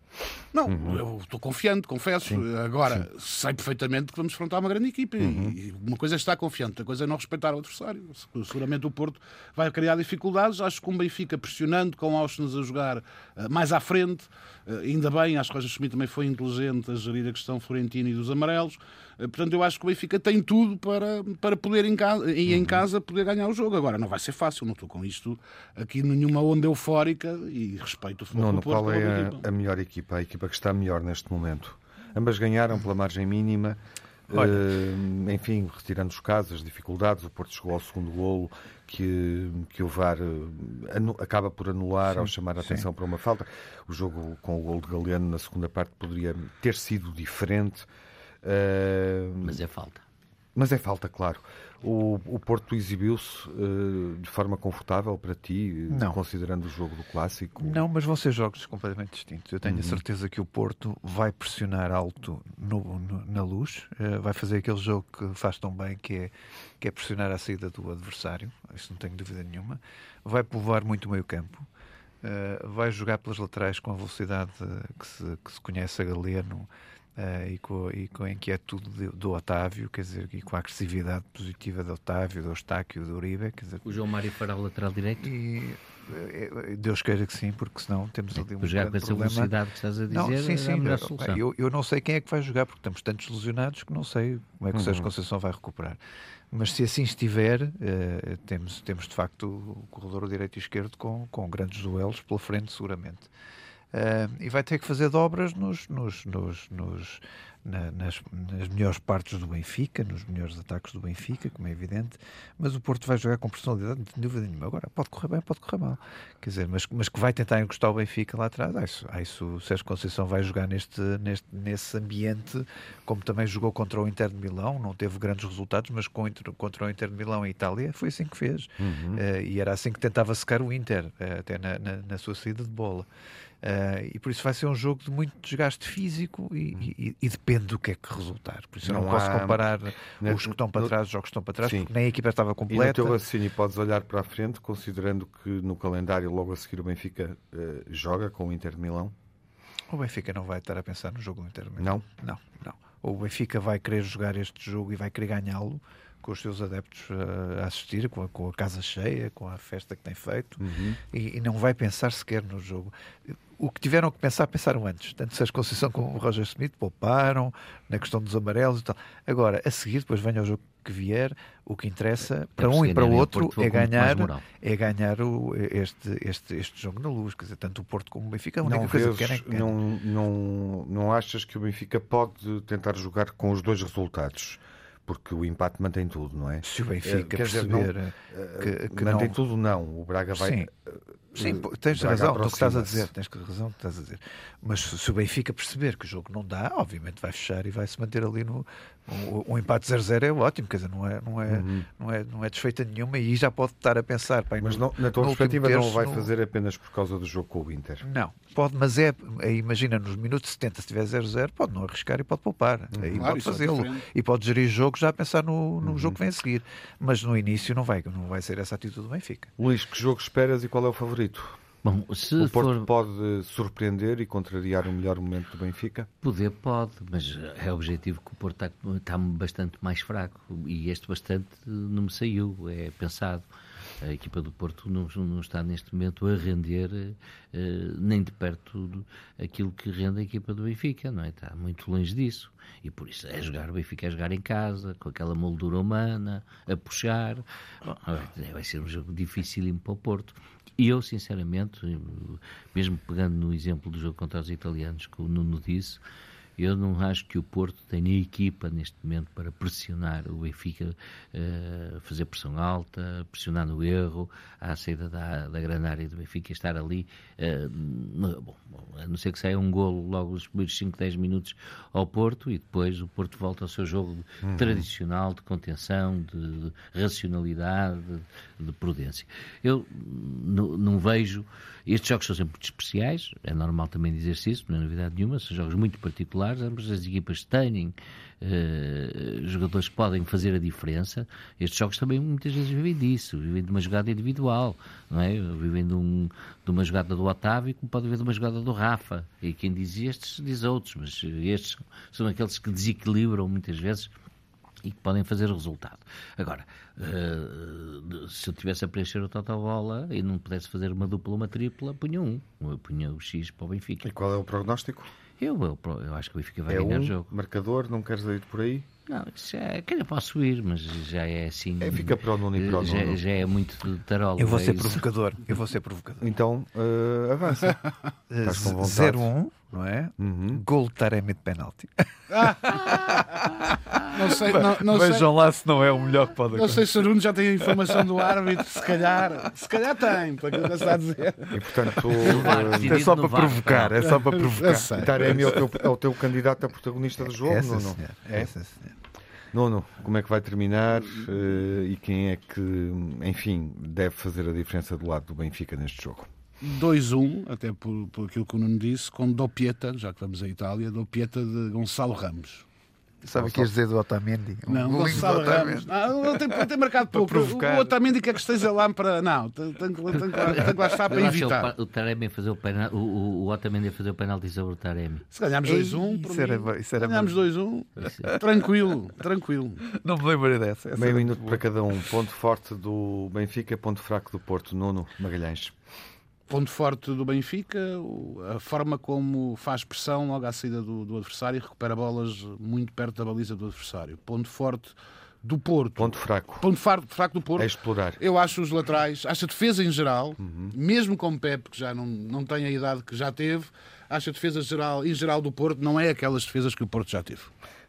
Não, uhum. eu estou confiante, confesso. Sim. Agora, Sim. sei perfeitamente que vamos enfrentar uma grande equipe. Uhum. E uma coisa é estar confiante, outra coisa é não respeitar o adversário. Seguramente o Porto vai criar dificuldades. Acho que o Benfica pressionando, com o Auschwitz a jogar uh, mais à frente. Uh, ainda bem, acho que o Roger Schmidt também foi inteligente a gerir a questão Florentino e dos amarelos. Uh, portanto, eu acho que o Benfica tem tudo para, para poder em casa, e em uhum. casa poder ganhar o jogo. Agora, não vai ser fácil, não estou com isto aqui nenhuma onda eufórica e respeito o futebol não, Porto. Qual é a, a melhor equipa? A equipa que está melhor neste momento? Ambas ganharam pela margem mínima. Uh, enfim, retirando os casos, as dificuldades, o Porto chegou ao segundo golo que, que o VAR uh, acaba por anular sim, ao chamar a atenção sim. para uma falta. O jogo com o golo de Galeano na segunda parte poderia ter sido diferente. Uh, mas é falta. Mas é falta, claro. O, o Porto exibiu-se uh, de forma confortável para ti, não. considerando o jogo do clássico? Não, mas vão ser jogos completamente distintos. Eu tenho uhum. a certeza que o Porto vai pressionar alto no, no, na luz, uh, vai fazer aquele jogo que faz tão bem, que é, que é pressionar a saída do adversário, isso não tenho dúvida nenhuma. Vai povoar muito o meio campo. Uh, vai jogar pelas laterais com a velocidade que se, que se conhece a Galeno Uh, e, com, e com a inquietude do, do Otávio, quer dizer, e com a agressividade positiva do Otávio, do Eustáquio, do Uribe. Quer dizer, o João Mário fará o lateral direito? E, eh, Deus queira que sim, porque senão temos ali um jogar com essa problema. velocidade que estás a dizer, não, sim, sim, é eu, eu, não sei quem é que vai jogar, porque estamos tantos lesionados que não sei como é que o Sérgio uhum. Conceição vai recuperar. Mas se assim estiver, uh, temos, temos de facto o corredor direito e esquerdo com, com grandes duelos pela frente, seguramente. Uh, e vai ter que fazer dobras nos, nos, nos, nos na, nas, nas, melhores partes do Benfica, nos melhores ataques do Benfica, como é evidente, mas o Porto vai jogar com personalidade, não tenho dúvida nenhuma. Agora, pode correr bem, pode correr mal. Quer dizer, mas, mas que vai tentar encostar o Benfica lá atrás. Ah, isso, ah, isso o Sérgio Conceição vai jogar neste, neste, nesse ambiente, como também jogou contra o Inter de Milão, não teve grandes resultados, mas com, contra o Inter de Milão em Itália foi assim que fez. Uhum. Uh, e era assim que tentava secar o Inter, uh, até na, na, na sua saída de bola. Uh, e por isso vai ser um jogo de muito desgaste físico e, uhum. e, e depende do que é que resultar. Por isso não, não posso há... comparar os que estão para trás, os jogos que estão para trás, Sim. porque nem a equipa estava completa. E no teu raciocínio podes olhar para a frente, considerando que no calendário logo a seguir o Benfica uh, joga com o Inter de Milão? O Benfica não vai estar a pensar no jogo do Inter de Milão. Não? Não, não. O Benfica vai querer jogar este jogo e vai querer ganhá-lo com os seus adeptos uh, a assistir, com a, com a, casa cheia, com a festa que tem feito, uhum. e, e, não vai pensar sequer no jogo o que tiveram que pensar, pensaram antes. Tanto Sérgio Conceição como o Roger Smith pouparam na questão dos amarelos e tal. Agora, a seguir, depois venha o jogo que vier, o que interessa para um e para o outro é ganhar, é ganhar o, este, este, este jogo na luz. Quer dizer, tanto o Porto como o Benfica, a única não coisa vezes, que querem, Não, não, não achas que o Benfica pode tentar jogar com os dois resultados? Porque o empate mantém tudo, não é? Se o Benfica Quer perceber dizer, não, que, que, mantém não... tudo, não. O Braga vai. Sim. Sim, tens razão no que estás a dizer, tens razão que estás a dizer. Mas se o Benfica perceber que o jogo não dá, obviamente vai fechar e vai se manter ali no. O, o empate 0-0 é ótimo, quer dizer, não é, não, é, uhum. não, é, não é desfeita nenhuma e já pode estar a pensar. Pá, mas no, na tua perspectiva terço, não vai fazer apenas por causa do jogo com o Inter? Não, pode, mas é, é imagina, nos minutos 70, se tiver 0-0, pode não arriscar e pode poupar. Uhum. Aí claro, pode é fazê-lo. É e pode gerir o jogo já a pensar no, no Uhum. jogo que vem a seguir. Mas no início não vai, não vai ser essa atitude do Benfica. Luís, que jogo esperas e qual é o favorito? Bom, O Porto for pode surpreender e contrariar o melhor momento do Benfica? poder, pode, mas é objetivo que o Porto está, está bastante mais fraco e este bastante não me saiu, é pensado. A equipa do Porto não, não está neste momento a render eh, nem de perto do- aquilo que rende a equipa do Benfica, não é? Está muito longe disso. E por isso é jogar, o Benfica é jogar em casa, com aquela moldura humana, a puxar. Bom, vai- vai ser um jogo dificílimo para o Porto. E eu, sinceramente, mesmo pegando no exemplo do jogo contra os italianos, que o Nuno disse, eu não acho que o Porto tenha equipa neste momento para pressionar o Benfica, eh, fazer pressão alta, pressionar no erro, à saída da, da grande área do Benfica, estar ali, no- bom, a não ser que saia um golo logo nos primeiros 5, 10 minutos ao Porto e depois o Porto volta ao seu jogo tradicional de contenção, de racionalidade, de, de prudência. Eu não, vejo. Estes jogos são sempre especiais, é normal também dizer-se isso, não é novidade nenhuma, são jogos muito particulares, ambas as equipas têm eh, jogadores que podem fazer a diferença. Estes jogos também muitas vezes vivem disso, vivem de uma jogada individual, não é? Vivem de, um- de uma jogada do Otávio, como pode haver de uma jogada do Rafa. E quem diz estes, diz outros, mas estes são aqueles que desequilibram muitas vezes e que podem fazer resultado. Agora, eh, se eu tivesse a preencher o total bola e não pudesse fazer uma dupla ou uma tripla, punha um. Eu punha o X para o Benfica. E qual é o prognóstico? Eu, eu, eu acho que o Benfica vai é ganhar um o jogo. marcador, não queres ir por aí? Não, isso é, que eu posso ir, mas já é assim. É, fica para o Nuno e para o já, Nuno. já é muito de tarola. Eu vou é ser isso. provocador. Eu vou ser provocador. Então, eh, avança. Eh, Estás com vontade. 0-1, não é? Uhum. Gol de Taremi de penalti. Não sei, não, não sei, Vejam lá se não é o melhor que pode não acontecer. sei se o Nuno já tem a informação do árbitro, se calhar, se calhar tem, para que está a dizer. E portanto, decidido É só para provocar, é só para provocar. sei. Taremi é o teu, é o teu candidato a protagonista do jogo, Nuno? senhor. É? Essa, senhor. Nuno, como é que vai terminar eh, e quem é que, enfim, deve fazer a diferença do lado do Benfica neste jogo? 2-1, até por, por aquilo que o Nuno disse, com Dopieta, já que vamos à Itália, Dopieta de Gonçalo Ramos. Sabe o que ias dizer do Otamendi? Um Não, do Gonçalo Otamendi. Ramos. Não, ele tem, ele tem marcado pouco. provocar. O Otamendi quer que esteja lá para. Não, tem, tem, que- tem, lá- tem que lá estar para é o evitar. pa- o Taremi a fazer o penal, o, o, o Otamendi a fazer o penalti sobre o Taremi. Se ganharmos Ei, 2-1, por isso era mim, bom, isso era ganharmos bom. 2-1, tranquilo, tranquilo. Não me lembrei dessa. essa Meio minuto para cada um. Ponto forte do Benfica, ponto fraco do Porto. Nuno Magalhães. Ponto forte do Benfica, a forma como faz pressão logo à saída do, do adversário e recupera bolas muito perto da baliza do adversário. Ponto forte do Porto. Ponto fraco. Ponto fraco do Porto. É explorar. Eu acho os laterais, acho a defesa em geral, Uhum. mesmo com o Pepe, que já não, não tem a idade que já teve, acho a defesa geral, em geral do Porto não é aquelas defesas que o Porto já teve.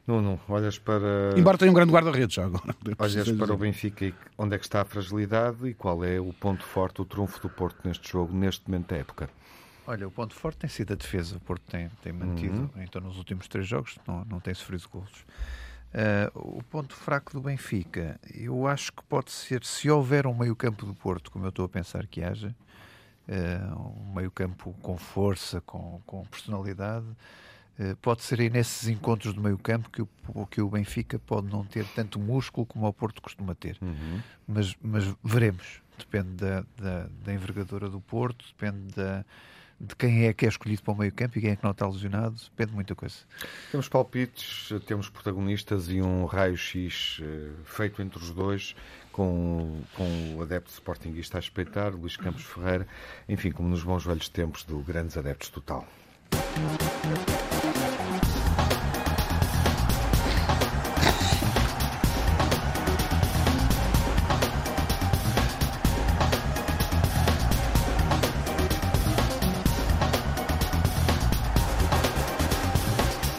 Nuno, olhas para, Embora tenha um grande guarda-redes já agora. olhas para o Benfica e onde é que está a fragilidade e qual é o ponto forte, o trunfo do Porto neste jogo, neste momento da época? Olha, o ponto forte tem sido a defesa. O Porto tem, tem mantido, então nos últimos três jogos, não, não tem sofrido golos. Ah, o ponto fraco do Benfica, eu acho que pode ser, se houver um meio-campo do Porto, como eu estou a pensar que haja, ah, um meio-campo com força, com, com personalidade, pode ser aí nesses encontros do meio-campo que o, que o Benfica pode não ter tanto músculo como o Porto costuma ter mas, mas veremos. Depende da, da, da envergadura do Porto, depende da, de quem é que é escolhido para o meio campo e quem é que não está lesionado, depende de muita coisa. Temos palpites, temos protagonistas e um raio-x eh, feito entre os dois, com, com o adepto sportinguista a espreitar, Luís Campos Ferreira, enfim, como nos bons velhos tempos do Grandes Adeptos Total.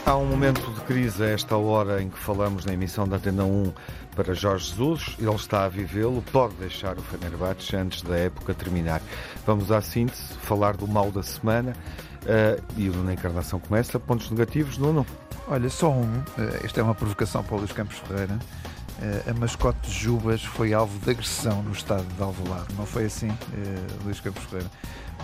Há um momento de crise a esta hora em que falamos na emissão da Antena 1 para Jorge Jesus. Ele está a vivê-lo, pode deixar o Fenerbahçe antes da época terminar. Vamos à síntese, falar do mal da semana. Eh, e o Nuno Encarnação começa. Pontos negativos, Nuno? Olha, só um, eh, esta é uma provocação para o Luís Campos Ferreira. A mascote de Jubas foi alvo de agressão no estado de Alvalade. Não foi assim, Luís Campos Ferreira?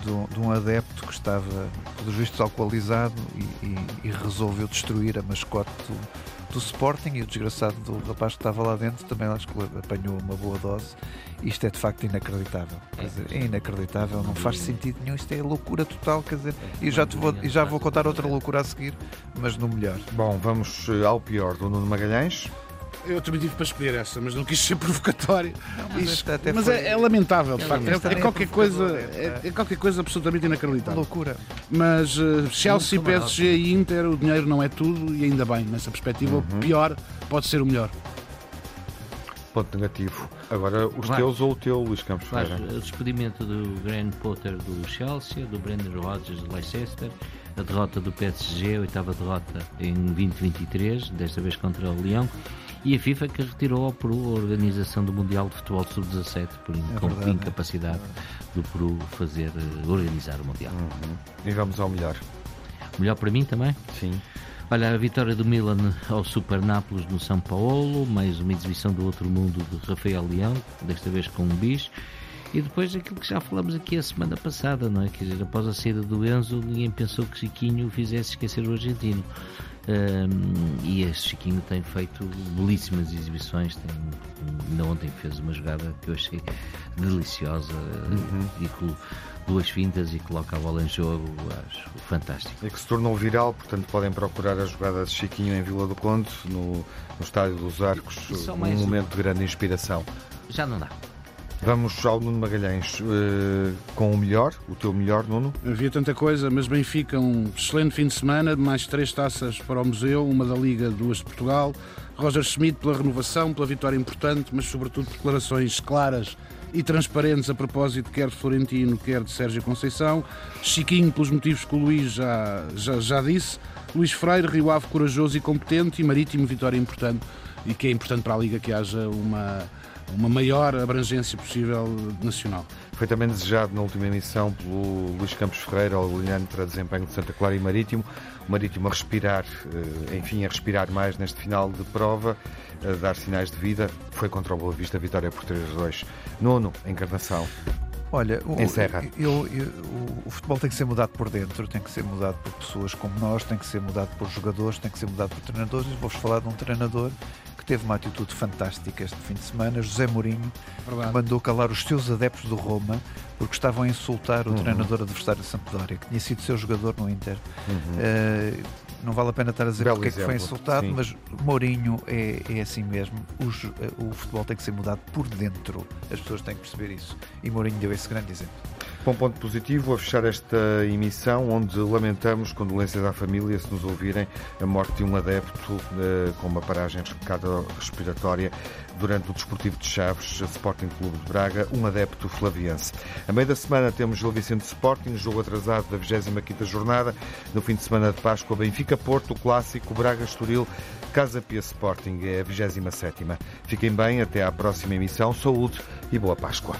De, de, um adepto que estava, pelos vistos, alcoolizado e, e, e resolveu destruir a mascote do, do Sporting e o desgraçado do rapaz que estava lá dentro também acho que apanhou uma boa dose. Isto é de facto inacreditável. Quer dizer, é inacreditável, não faz sentido nenhum. Isto é loucura total. Quer dizer, e já, te vou, e já vou contar outra loucura a seguir, mas no melhor. Bom, vamos eh, ao pior do Nuno Magalhães. Eu também tive para escolher essa, mas não quis ser provocatório. Não, mas, Isto, mas foi... é, é, lamentável, de facto. É, é, qualquer coisa, é, é, qualquer coisa absolutamente inacreditável. Loucura. Mas uh, Chelsea, PSG e Inter, o dinheiro não é tudo e ainda bem. Nessa perspectiva, uhum. o pior pode ser o melhor. Ponto negativo. Agora, os Vai. teus ou o teu, Luís Campos Ferreira? O despedimento do Graham Potter do Chelsea, do Brendan Rodgers do Leicester, a derrota do PSG, a oitava derrota em 2023, desta vez contra o Leão e a FIFA que retirou ao Peru a organização do Mundial de Futebol Sub-17 por é incapacidade do Peru fazer eh, organizar o Mundial. Uhum. E vamos ao melhor. Melhor para mim também? Sim. Olha, a vitória do Milan ao Super Nápoles no São Paulo, mais uma exibição do outro mundo de Rafael Leão, desta vez com um bis. E depois aquilo que já falamos aqui a semana passada, não é? Quer dizer, após a saída do Enzo, ninguém pensou que Chiquinho fizesse esquecer o argentino. Um, e este Chiquinho tem feito belíssimas exibições. Tem, ainda ontem fez uma jogada que eu achei deliciosa uhum. e com duas fintas e coloca a bola em jogo. Acho fantástico. E que se tornou viral, portanto podem procurar a jogada de Chiquinho em Vila do Conde, no, no Estádio dos Arcos, um momento de grande inspiração. Já não dá. Vamos ao Nuno Magalhães uh, com o melhor, o teu melhor, Nuno. Havia tanta coisa, mas Benfica, um excelente fim de semana, mais três taças para o Museu, uma da Liga, duas de Portugal. Roger Schmidt pela renovação, pela vitória importante, mas sobretudo declarações claras e transparentes a propósito quer de Florentino, quer de Sérgio Conceição. Chiquinho pelos motivos que o Luís já, já, já disse. Luís Freire, Rio Ave corajoso e competente e Marítimo, vitória importante e que é importante para a Liga que haja uma uma maior abrangência possível nacional. Foi também desejado na última emissão pelo Luís Campos Ferreira, ao olhando para desempenho de Santa Clara e Marítimo. O Marítimo a respirar, eh, enfim, a respirar mais neste final de prova, a dar sinais de vida. Foi contra o Boa Vista, vitória por 3-2. Nono, encarnação. Olha, o, eu, eu, o, futebol tem que ser mudado por dentro, tem que ser mudado por pessoas como nós, tem que ser mudado por jogadores, tem que ser mudado por treinadores. E vou-vos falar de um treinador que teve uma atitude fantástica este fim de semana, José Mourinho, Verdade. mandou calar os seus adeptos do Roma porque estavam a insultar o uhum. treinador adversário de Sampdoria, que tinha sido seu jogador no Inter. Uhum. Uh, não vale a pena estar a dizer Belo porque exemplo. é que foi insultado, Sim. mas Mourinho é, é assim mesmo. O, o futebol tem que ser mudado por dentro. As pessoas têm que perceber isso. E Mourinho deu esse grande exemplo. Bom ponto positivo a fechar esta emissão, onde lamentamos condolências à família se nos ouvirem a morte de um adepto eh, com uma paragem respiratória durante o Desportivo de Chaves, Sporting Clube de Braga, um adepto flaviense. A meio da semana temos Gil Vicente Sporting, jogo atrasado da 25ª jornada. No fim de semana de Páscoa, Benfica Porto, clássico Braga Estoril, Casa Pia Sporting, é a 27ª. Fiquem bem, até à próxima emissão. Saúde e boa Páscoa.